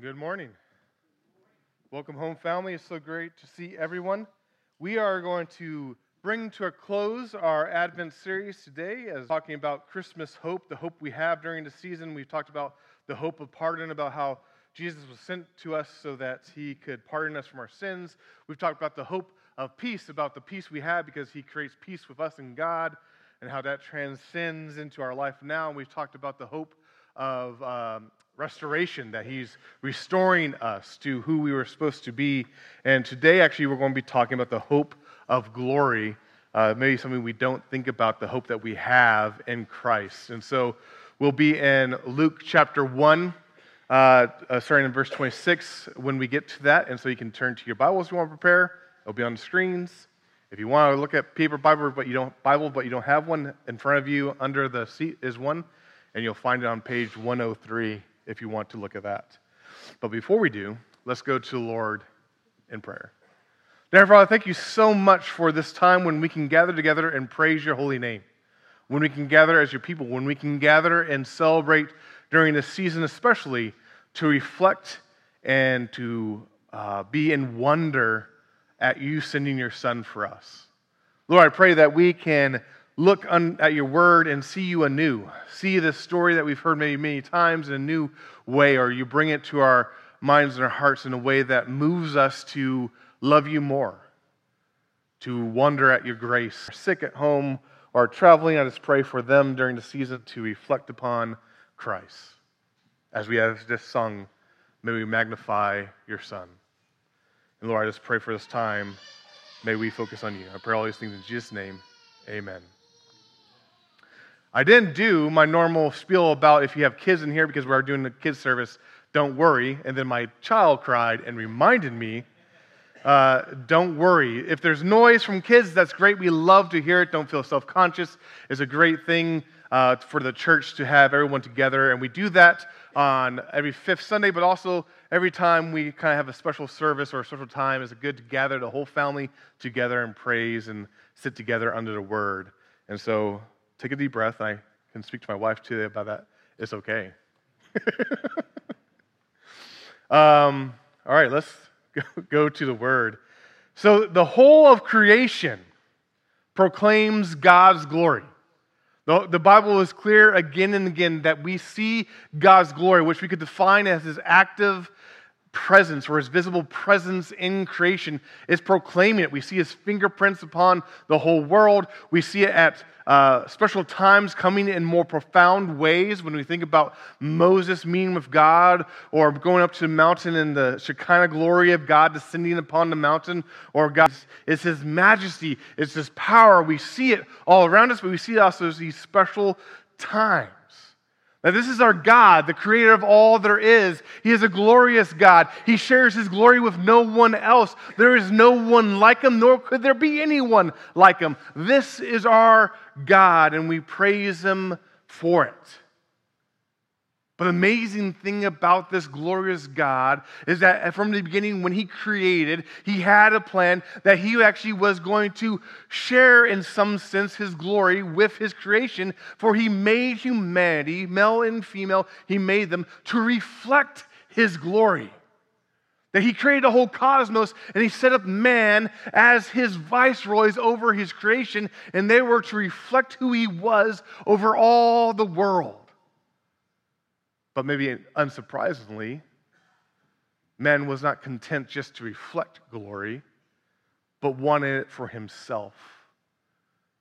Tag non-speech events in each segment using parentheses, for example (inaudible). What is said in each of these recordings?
Good morning. Welcome home, family. It's so great to see everyone. We are going to bring to a close our Advent series today as talking about Christmas hope, the hope we have during the season. We've talked about the hope of pardon, about how Jesus was sent to us so that he could pardon us from our sins. We've talked about the hope of peace, about the peace we have because he creates peace with us and God, and how that transcends into our life now. And we've talked about the hope of um, restoration, that He's restoring us to who we were supposed to be. And today, actually, we're going to be talking about the hope of glory. Uh, maybe something we don't think about, the hope that we have in Christ. And so we'll be in Luke chapter 1, uh, uh, starting in verse 26 when we get to that. And so you can turn to your Bibles if you want to prepare, it'll be on the screens. If you want to look at paper Bible, but you don't Bible, but you don't have one in front of you, under the seat is one, and you'll find it on page 103 if you want to look at that. But before we do, let's go to the Lord in prayer. Dear Father, thank you so much for this time when we can gather together and praise your holy name. When we can gather as your people, when we can gather and celebrate during this season, especially to reflect and to uh, be in wonder at you sending your son for us. Lord, I pray that we can look un, at your word and see you anew. See this story that we've heard many, many times in a new way, or you bring it to our minds and our hearts in a way that moves us to love you more, to wonder at your grace. Sick at home or traveling, I just pray for them during the season to reflect upon Christ. As we have just sung, may we magnify your Son. And Lord, I just pray for this time. May we focus on you. I pray all these things in Jesus' name. Amen. I didn't do my normal spiel about if you have kids in here because we are doing the kids service, don't worry. And then my child cried and reminded me, uh, don't worry. If there's noise from kids, that's great. We love to hear it. Don't feel self conscious. It's a great thing uh, for the church to have everyone together. And we do that on every fifth Sunday, but also every time we kind of have a special service or a special time, it's good to gather the whole family together and praise and sit together under the word. And so take a deep breath. and I can speak to my wife today about that. It's okay. (laughs) um, all right, let's go, (laughs) go to the word. So, the whole of creation proclaims God's glory. The, the Bible is clear again and again that we see God's glory, which we could define as his active presence or his visible presence in creation is proclaiming it. We see his fingerprints upon the whole world. We see it at uh, special times coming in more profound ways when we think about Moses meeting with God or going up to the mountain and the Shekinah glory of God descending upon the mountain or God. It's his majesty, it's his power. We see it all around us, but we see it also as these special times. This is our God, the creator of all there is. He is a glorious God. He shares his glory with no one else. There is no one like him, nor could there be anyone like him. This is our God, and we praise him for it. But the amazing thing about this glorious God is that from the beginning, when He created, He had a plan that He actually was going to share, in some sense, His glory with His creation. For He made humanity, male and female, He made them to reflect His glory. That He created a whole cosmos and He set up man as His viceroys over His creation, and they were to reflect who He was over all the world. But maybe unsurprisingly, man was not content just to reflect glory, but wanted it for himself.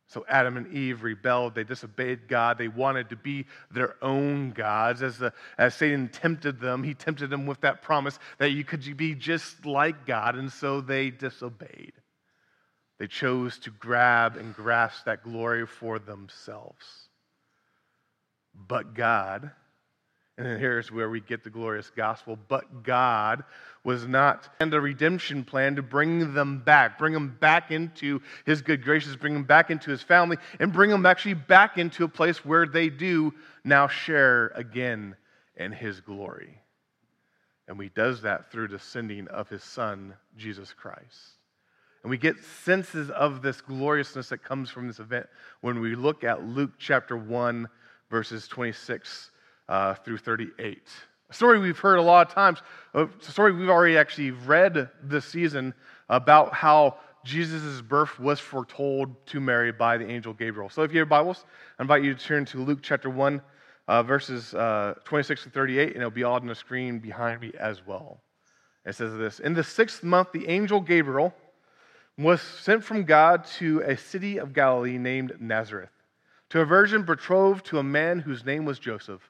So Adam and Eve rebelled. They disobeyed God. They wanted to be their own gods. As, the, as Satan tempted them, he tempted them with that promise that you could be just like God. And so they disobeyed. They chose to grab and grasp that glory for themselves. But God, and then here's where we get the glorious gospel. But God was not and a redemption plan to bring them back, bring them back into his good graces, bring them back into his family, and bring them actually back into a place where they do now share again in his glory. And he does that through the sending of his son, Jesus Christ. And we get senses of this gloriousness that comes from this event when we look at Luke chapter 1, verses 26 uh, through 38. A story we've heard a lot of times, a story we've already actually read this season about how Jesus' birth was foretold to Mary by the angel Gabriel. So if you have Bibles, I invite you to turn to Luke chapter 1, uh, verses uh, 26 to 38, and it'll be all on the screen behind me as well. It says this In the sixth month, the angel Gabriel was sent from God to a city of Galilee named Nazareth, to a virgin betrothed to a man whose name was Joseph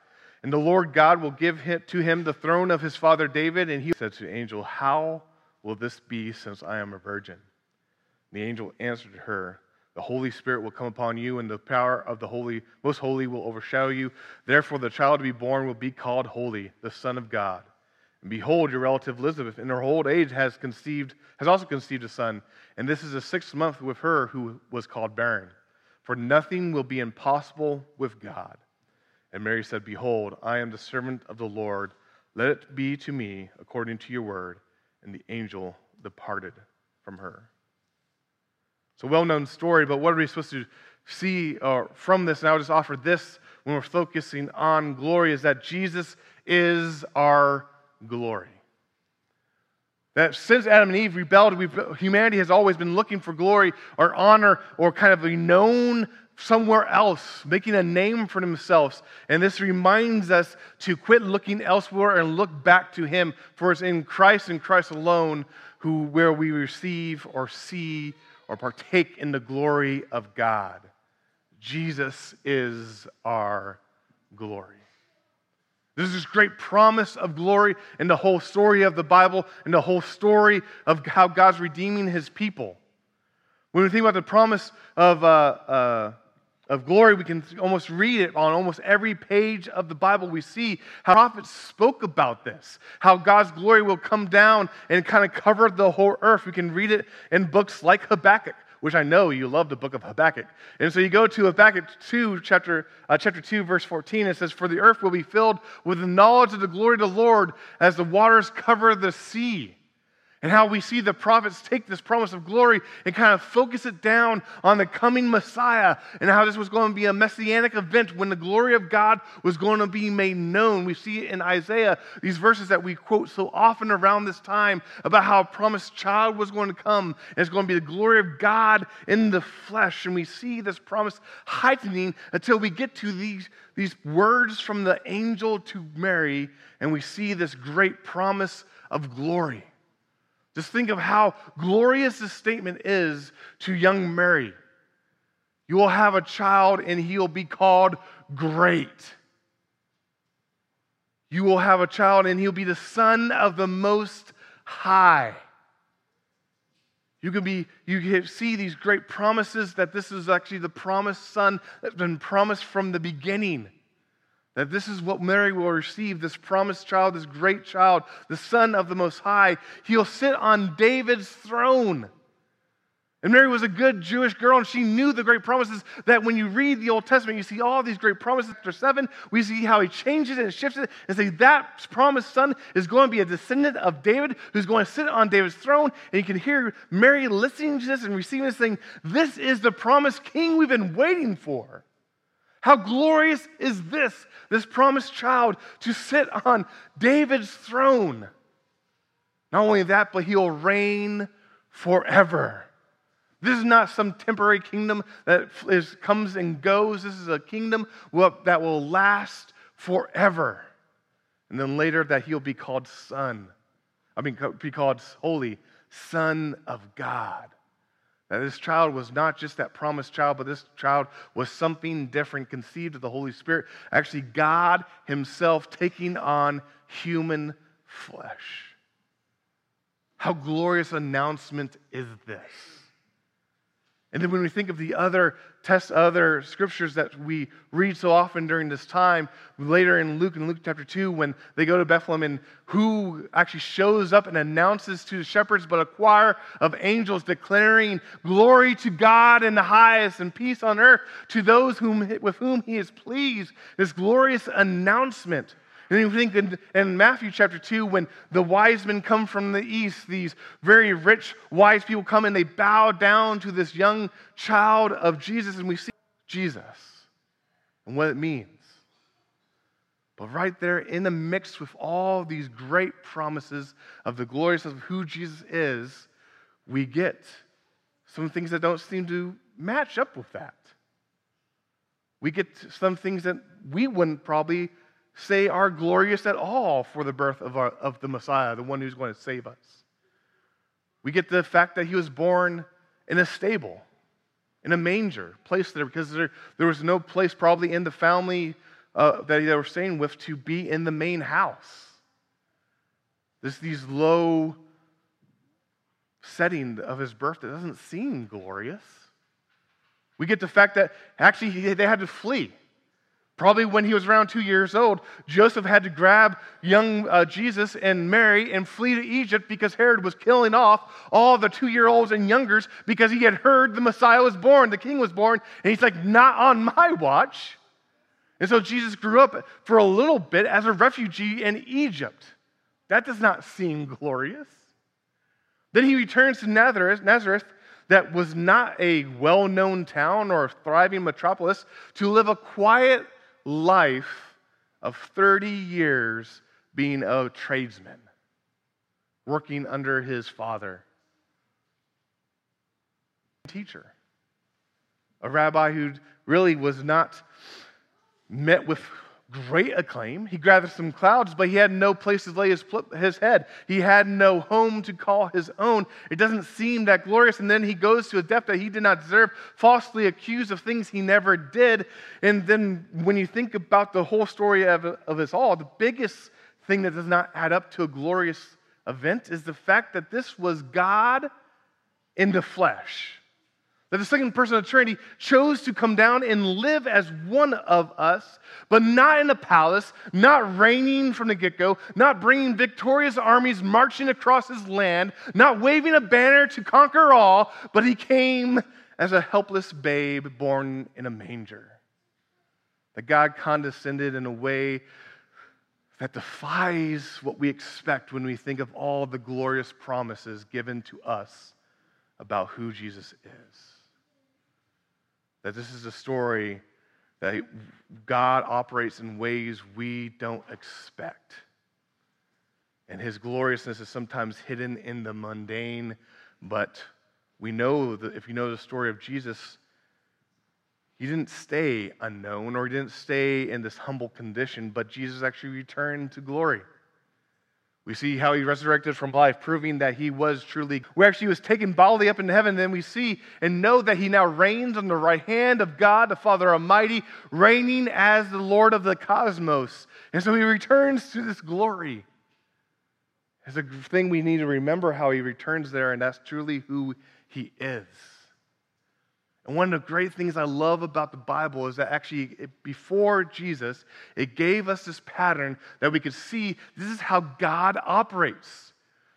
And the Lord God will give to him the throne of his father David. And he said to the angel, How will this be since I am a virgin? And the angel answered her, The Holy Spirit will come upon you, and the power of the Holy, Most Holy will overshadow you. Therefore, the child to be born will be called Holy, the Son of God. And behold, your relative Elizabeth, in her old age, has conceived, has also conceived a son, and this is the sixth month with her who was called barren. For nothing will be impossible with God. And Mary said, Behold, I am the servant of the Lord. Let it be to me according to your word. And the angel departed from her. It's a well known story, but what are we supposed to see uh, from this? And I would just offer this when we're focusing on glory is that Jesus is our glory. That since Adam and Eve rebelled, humanity has always been looking for glory or honor or kind of a known somewhere else, making a name for themselves. And this reminds us to quit looking elsewhere and look back to Him. For it's in Christ and Christ alone who, where we receive or see or partake in the glory of God. Jesus is our glory. There's this great promise of glory in the whole story of the Bible and the whole story of how God's redeeming his people. When we think about the promise of, uh, uh, of glory, we can almost read it on almost every page of the Bible. We see how prophets spoke about this, how God's glory will come down and kind of cover the whole earth. We can read it in books like Habakkuk which I know you love the book of Habakkuk. And so you go to Habakkuk 2, chapter, uh, chapter 2, verse 14. It says, For the earth will be filled with the knowledge of the glory of the Lord as the waters cover the sea and how we see the prophets take this promise of glory and kind of focus it down on the coming Messiah and how this was going to be a messianic event when the glory of God was going to be made known. We see it in Isaiah these verses that we quote so often around this time about how a promised child was going to come and it's going to be the glory of God in the flesh. And we see this promise heightening until we get to these, these words from the angel to Mary and we see this great promise of glory. Just think of how glorious this statement is to young Mary. You will have a child and he will be called great. You will have a child and he'll be the son of the most high. You can be, you can see these great promises that this is actually the promised son that's been promised from the beginning. That this is what Mary will receive this promised child, this great child, the Son of the Most High. He'll sit on David's throne. And Mary was a good Jewish girl, and she knew the great promises that when you read the Old Testament, you see all these great promises. After seven, we see how he changes it and shifts it and say that promised son is going to be a descendant of David who's going to sit on David's throne. And you can hear Mary listening to this and receiving this, saying, This is the promised king we've been waiting for. How glorious is this, this promised child to sit on David's throne? Not only that, but he'll reign forever. This is not some temporary kingdom that is, comes and goes. This is a kingdom that will last forever. And then later, that he'll be called Son. I mean, be called Holy, Son of God. That this child was not just that promised child, but this child was something different, conceived of the Holy Spirit. Actually, God Himself taking on human flesh. How glorious announcement is this? And then when we think of the other tests, other scriptures that we read so often during this time, later in Luke, in Luke chapter 2, when they go to Bethlehem and who actually shows up and announces to the shepherds, but a choir of angels declaring glory to God in the highest and peace on earth to those whom, with whom he is pleased. This glorious announcement and you think in, in, Matthew chapter 2, when the wise men come from the east, these very rich, wise people come and they bow down to this young child of Jesus, and we see Jesus and what it means. But right there in the mix with all these great promises of the glories of who Jesus is, we get some things that don't seem to match up with that. We get some things that we wouldn't probably say are glorious at all for the birth of, our, of the Messiah, the one who's going to save us. We get the fact that he was born in a stable, in a manger, placed there because there, there was no place probably in the family uh, that they were staying with to be in the main house. There's these low setting of his birth that doesn't seem glorious. We get the fact that actually they had to flee. Probably when he was around two years old, Joseph had to grab young uh, Jesus and Mary and flee to Egypt because Herod was killing off all the two year olds and youngers because he had heard the Messiah was born, the king was born. And he's like, Not on my watch. And so Jesus grew up for a little bit as a refugee in Egypt. That does not seem glorious. Then he returns to Nazareth, Nazareth that was not a well known town or a thriving metropolis, to live a quiet life of 30 years being a tradesman, working under his father. a Teacher, a rabbi who really was not met with great acclaim. He gathered some clouds, but he had no place to lay his, his head. He had no home to call his own. It doesn't seem that glorious. And then he goes to a death that he did not deserve, falsely accused of things he never did. And then when you think about the whole story of, of us all, the biggest thing that does not add up to a glorious event is the fact that this was God in the flesh that the second person of the Trinity chose to come down and live as one of us, but not in a palace, not reigning from the get go, not bringing victorious armies marching across his land, not waving a banner to conquer all, but he came as a helpless babe born in a manger. That God condescended in a way that defies what we expect when we think of all the glorious promises given to us about who Jesus is. That this is a story that God operates in ways we don't expect. And his gloriousness is sometimes hidden in the mundane, but we know that if you know the story of Jesus, he didn't stay unknown or he didn't stay in this humble condition, but Jesus actually returned to glory. We see how he resurrected from life, proving that he was truly, where actually was taken bodily up into heaven. Then we see and know that he now reigns on the right hand of God, the Father Almighty, reigning as the Lord of the cosmos. And so he returns to this glory. It's a thing we need to remember how he returns there, and that's truly who he is. And one of the great things I love about the Bible is that actually, before Jesus, it gave us this pattern that we could see this is how God operates.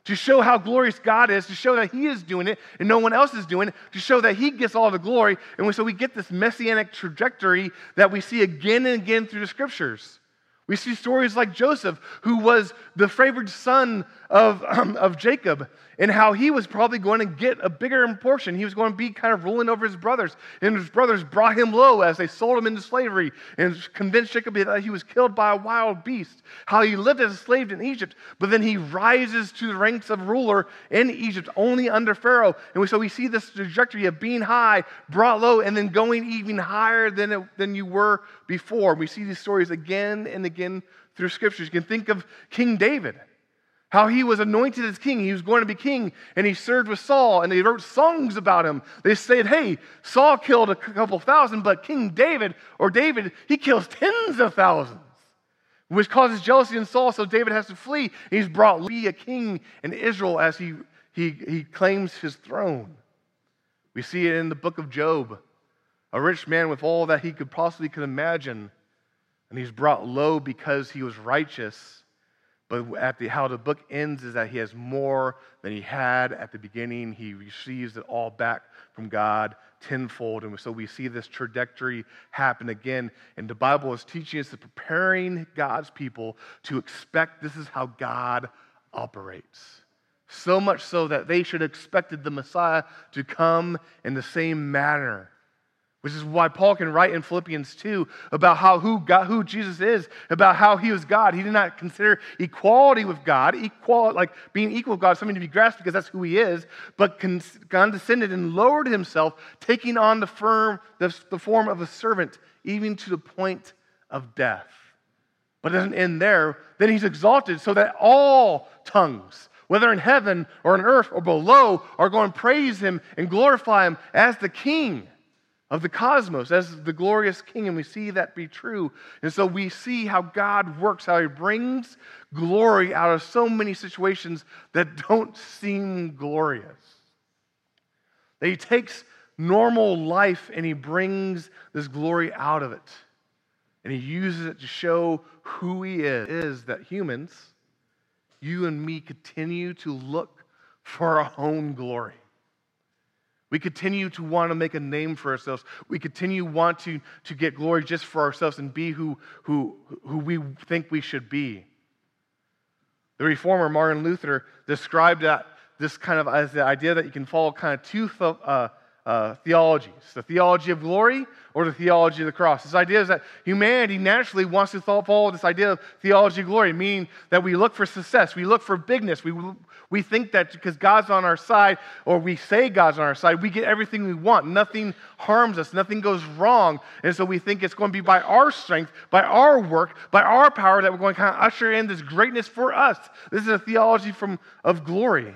To show how glorious God is, to show that He is doing it and no one else is doing it, to show that He gets all the glory. And so we get this messianic trajectory that we see again and again through the scriptures. We see stories like Joseph, who was the favored son of, um, of Jacob, and how he was probably going to get a bigger portion. He was going to be kind of ruling over his brothers. And his brothers brought him low as they sold him into slavery and convinced Jacob that he was killed by a wild beast. How he lived as a slave in Egypt, but then he rises to the ranks of ruler in Egypt only under Pharaoh. And so we see this trajectory of being high, brought low, and then going even higher than, it, than you were before. We see these stories again and again through scriptures. You can think of King David how he was anointed as king. He was going to be king, and he served with Saul, and they wrote songs about him. They said, hey, Saul killed a couple thousand, but King David, or David, he kills tens of thousands, which causes jealousy in Saul, so David has to flee. He's brought be a king in Israel as he, he, he claims his throne. We see it in the book of Job, a rich man with all that he could possibly could imagine, and he's brought low because he was righteous. But at the, how the book ends is that he has more than he had at the beginning. He receives it all back from God tenfold. And so we see this trajectory happen again. And the Bible is teaching us, preparing God's people to expect this is how God operates. So much so that they should have expected the Messiah to come in the same manner which is why Paul can write in Philippians 2 about how who, God, who Jesus is, about how he was God. He did not consider equality with God, equal, like being equal with God, something to be grasped because that's who he is, but condescended and lowered himself, taking on the, firm, the, the form of a servant, even to the point of death. But it doesn't end there. Then he's exalted so that all tongues, whether in heaven or on earth or below, are going to praise him and glorify him as the king of the cosmos as the glorious king, and we see that be true. And so we see how God works, how he brings glory out of so many situations that (laughs) don't seem glorious. That he takes normal life and he brings this glory out of it. And he uses it to show who he is, is that humans, you and me, continue to look for our own glory. We continue to want to make a name for ourselves. We continue want to, to get glory just for ourselves and be who, who, who we think we should be. The reformer Martin Luther described that this kind of as the idea that you can follow kind of two uh, uh, theologies the theology of glory or the theology of the cross. This idea is that humanity naturally wants to follow this idea of theology of glory, meaning that we look for success, we look for bigness, we, we think that because God's on our side, or we say God's on our side, we get everything we want. Nothing harms us, nothing goes wrong. And so we think it's going to be by our strength, by our work, by our power that we're going to kind of usher in this greatness for us. This is a theology from, of glory.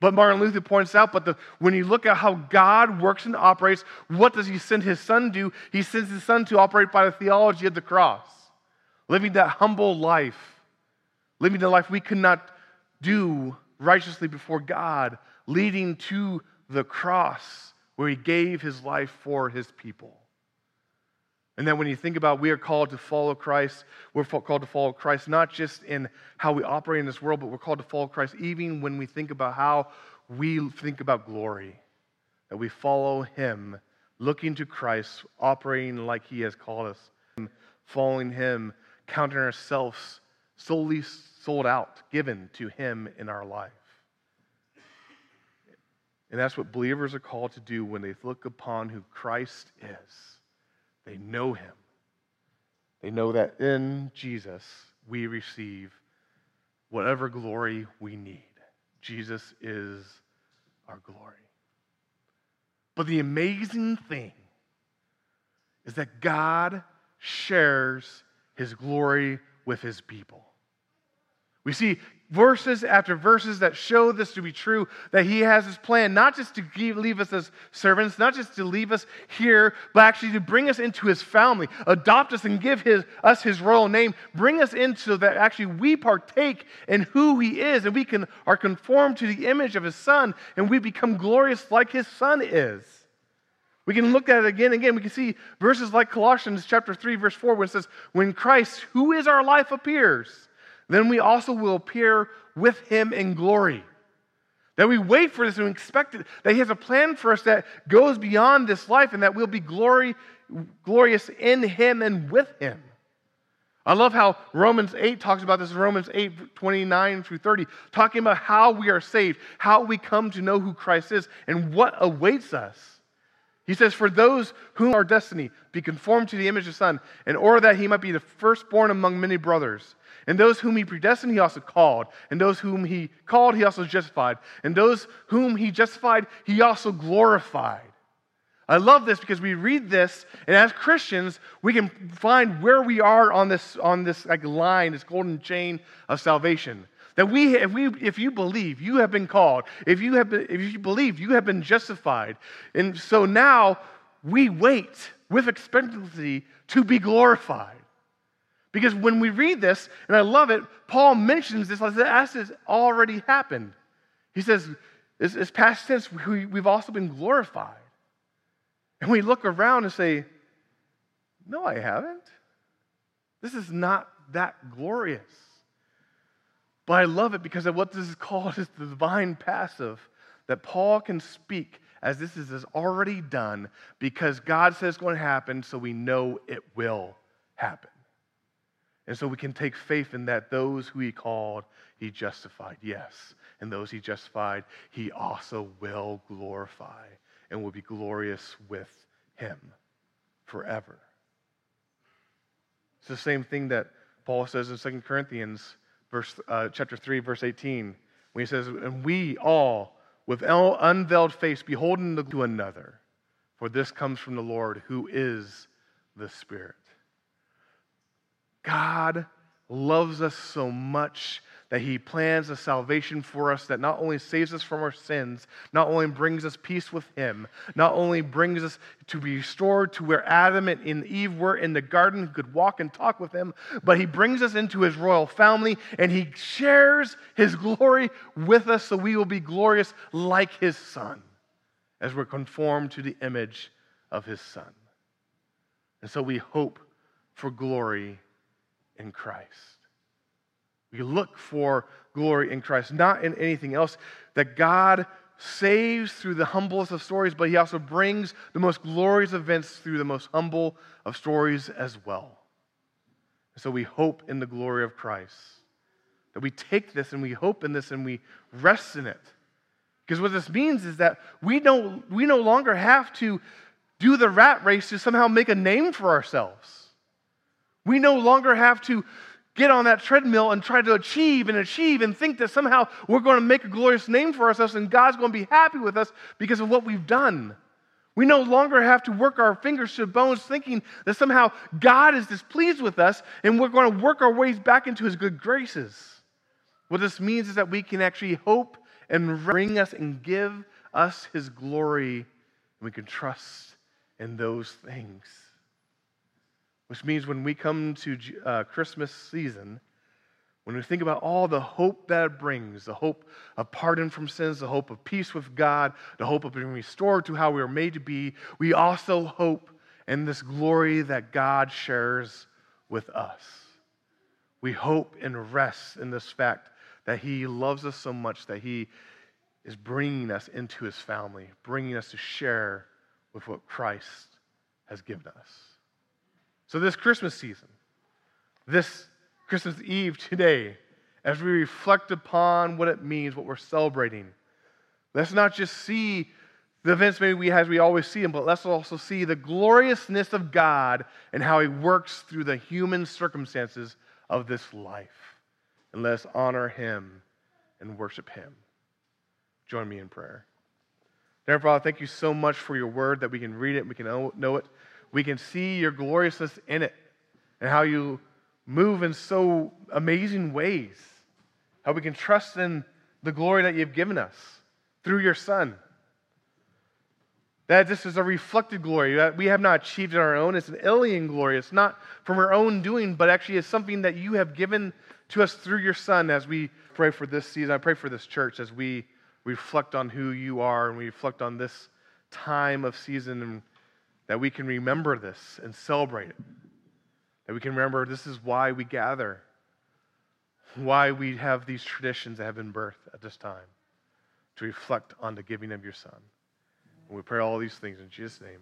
But Martin Luther points out, but the, when you look at how God works and operates, what does he send his son do? He sends his son to operate by the theology of the cross, living that humble life, living the life we could not do righteously before God, leading to the cross where he gave his life for his people. And then when you think about we are called to follow Christ, we're called to follow Christ not just in how we operate in this world, but we're called to follow Christ even when we think about how we think about glory. That we follow Him, looking to Christ, operating like He has called us, following Him, counting ourselves solely sold out, given to Him in our life. And that's what believers are called to do when they look upon who Christ is. They know him. They know that in Jesus we receive whatever glory we need. Jesus is our glory. But the amazing thing is that God shares his glory with his people. We see verses after verses that show this to be true that he has his plan not just to leave us as servants not just to leave us here but actually to bring us into his family. Adopt us and give his, us his royal name. Bring us into that actually we partake in who he is and we can are conformed to the image of his son and we become glorious like his son is. We can look at it again and again. We can see verses like Colossians chapter 3, verse 4, where it says, When Christ, who is our life, appears, then we also will appear with him in glory. That we wait for this and expect it, that he has a plan for us that goes beyond this life and that we'll be glory, glorious in him and with him. I love how Romans 8 talks about this, Romans 8, 29 through 30, talking about how we are saved, how we come to know who Christ is, and what awaits us. He says, For those whom our destiny be conformed to the image of the Son, in order that he might be the firstborn among many brothers. And those whom he predestined, he also called. And those whom he called, he also justified. And those whom he justified, he also glorified. I love this because we read this, and as Christians, we can find where we are on this, on this like line, this golden chain of salvation. That we, if, we, if you believe, you have been called. If you, have been, if you believe, you have been justified. And so now we wait with expectancy to be glorified. Because when we read this, and I love it, Paul mentions this as this already happened. He says, It's, it's past tense. We, we've also been glorified. And we look around and say, No, I haven't. This is not that glorious. But I love it because of what this is called (laughs) is the divine passive that Paul can speak as this is already done because God says it's going to happen, so we know it will happen. And so we can take faith in that those who he called, he justified, yes. And those he justified, he also will glorify and will be glorious with him forever. It's the same thing that Paul says in 2 Corinthians verse, uh, chapter 3, verse 18, when he says, And we all, with unveiled face, beholding to another, for this comes from the Lord, who is the Spirit. God loves us so much that he plans a salvation for us that not only saves us from our sins, not only brings us peace with him, not only brings us to be restored to where Adam and Eve were in the garden who could walk and talk with him, but he brings us into his royal family and he shares his glory with us so we will be glorious like his son as we're conformed to the image of his son. And so we hope for glory in Christ. We look for glory in Christ, not in anything else. That God saves through the humblest of stories, but He also brings the most glorious events through the most humble of stories as well. And so we hope in the glory of Christ. That we take this and we hope in this and we rest in it. Because what this means is that we, don't, we no longer have to do the rat race to somehow make a name for ourselves. We no longer have to get on that treadmill and try to achieve and achieve and think that somehow we're going to make a glorious name for ourselves and God's going to be happy with us because of what we've done. We no longer have to work our fingers to the bones thinking that somehow God is displeased with us and we're going to work our ways back into his good graces. What this means is that we can actually hope and bring us and give us his glory and we can trust in those things. Which means when we come to uh, Christmas season, when we think about all the hope that it brings the hope of pardon from sins, the hope of peace with God, the hope of being restored to how we were made to be, we also hope in this glory that God shares with us. We hope and rest in this fact that He loves us so much that He is bringing us into His family, bringing us to share with what Christ has given us. So, this Christmas season, this Christmas Eve today, as we reflect upon what it means, what we're celebrating, let's not just see the events maybe we as we always see them, but let's also see the gloriousness of God and how He works through the human circumstances of this life. And let's honor Him and worship Him. Join me in prayer. Dear Father, thank you so much for your word that we can read it, we can know it we can see your gloriousness in it and how you move in so amazing ways. How we can trust in the glory that you've given us through your Son. That this is a reflected glory that we have not achieved on our own. It's an alien glory. It's not from our own doing, but actually it's something that you have given to us through your Son as we pray for this season. I pray for this church as we reflect on who you are and we reflect on this time of season and that we can remember this and celebrate it. That we can remember this is why we gather, why we have these traditions that have been birthed at this time to reflect on the giving of your Son. And we pray all these things in Jesus' name.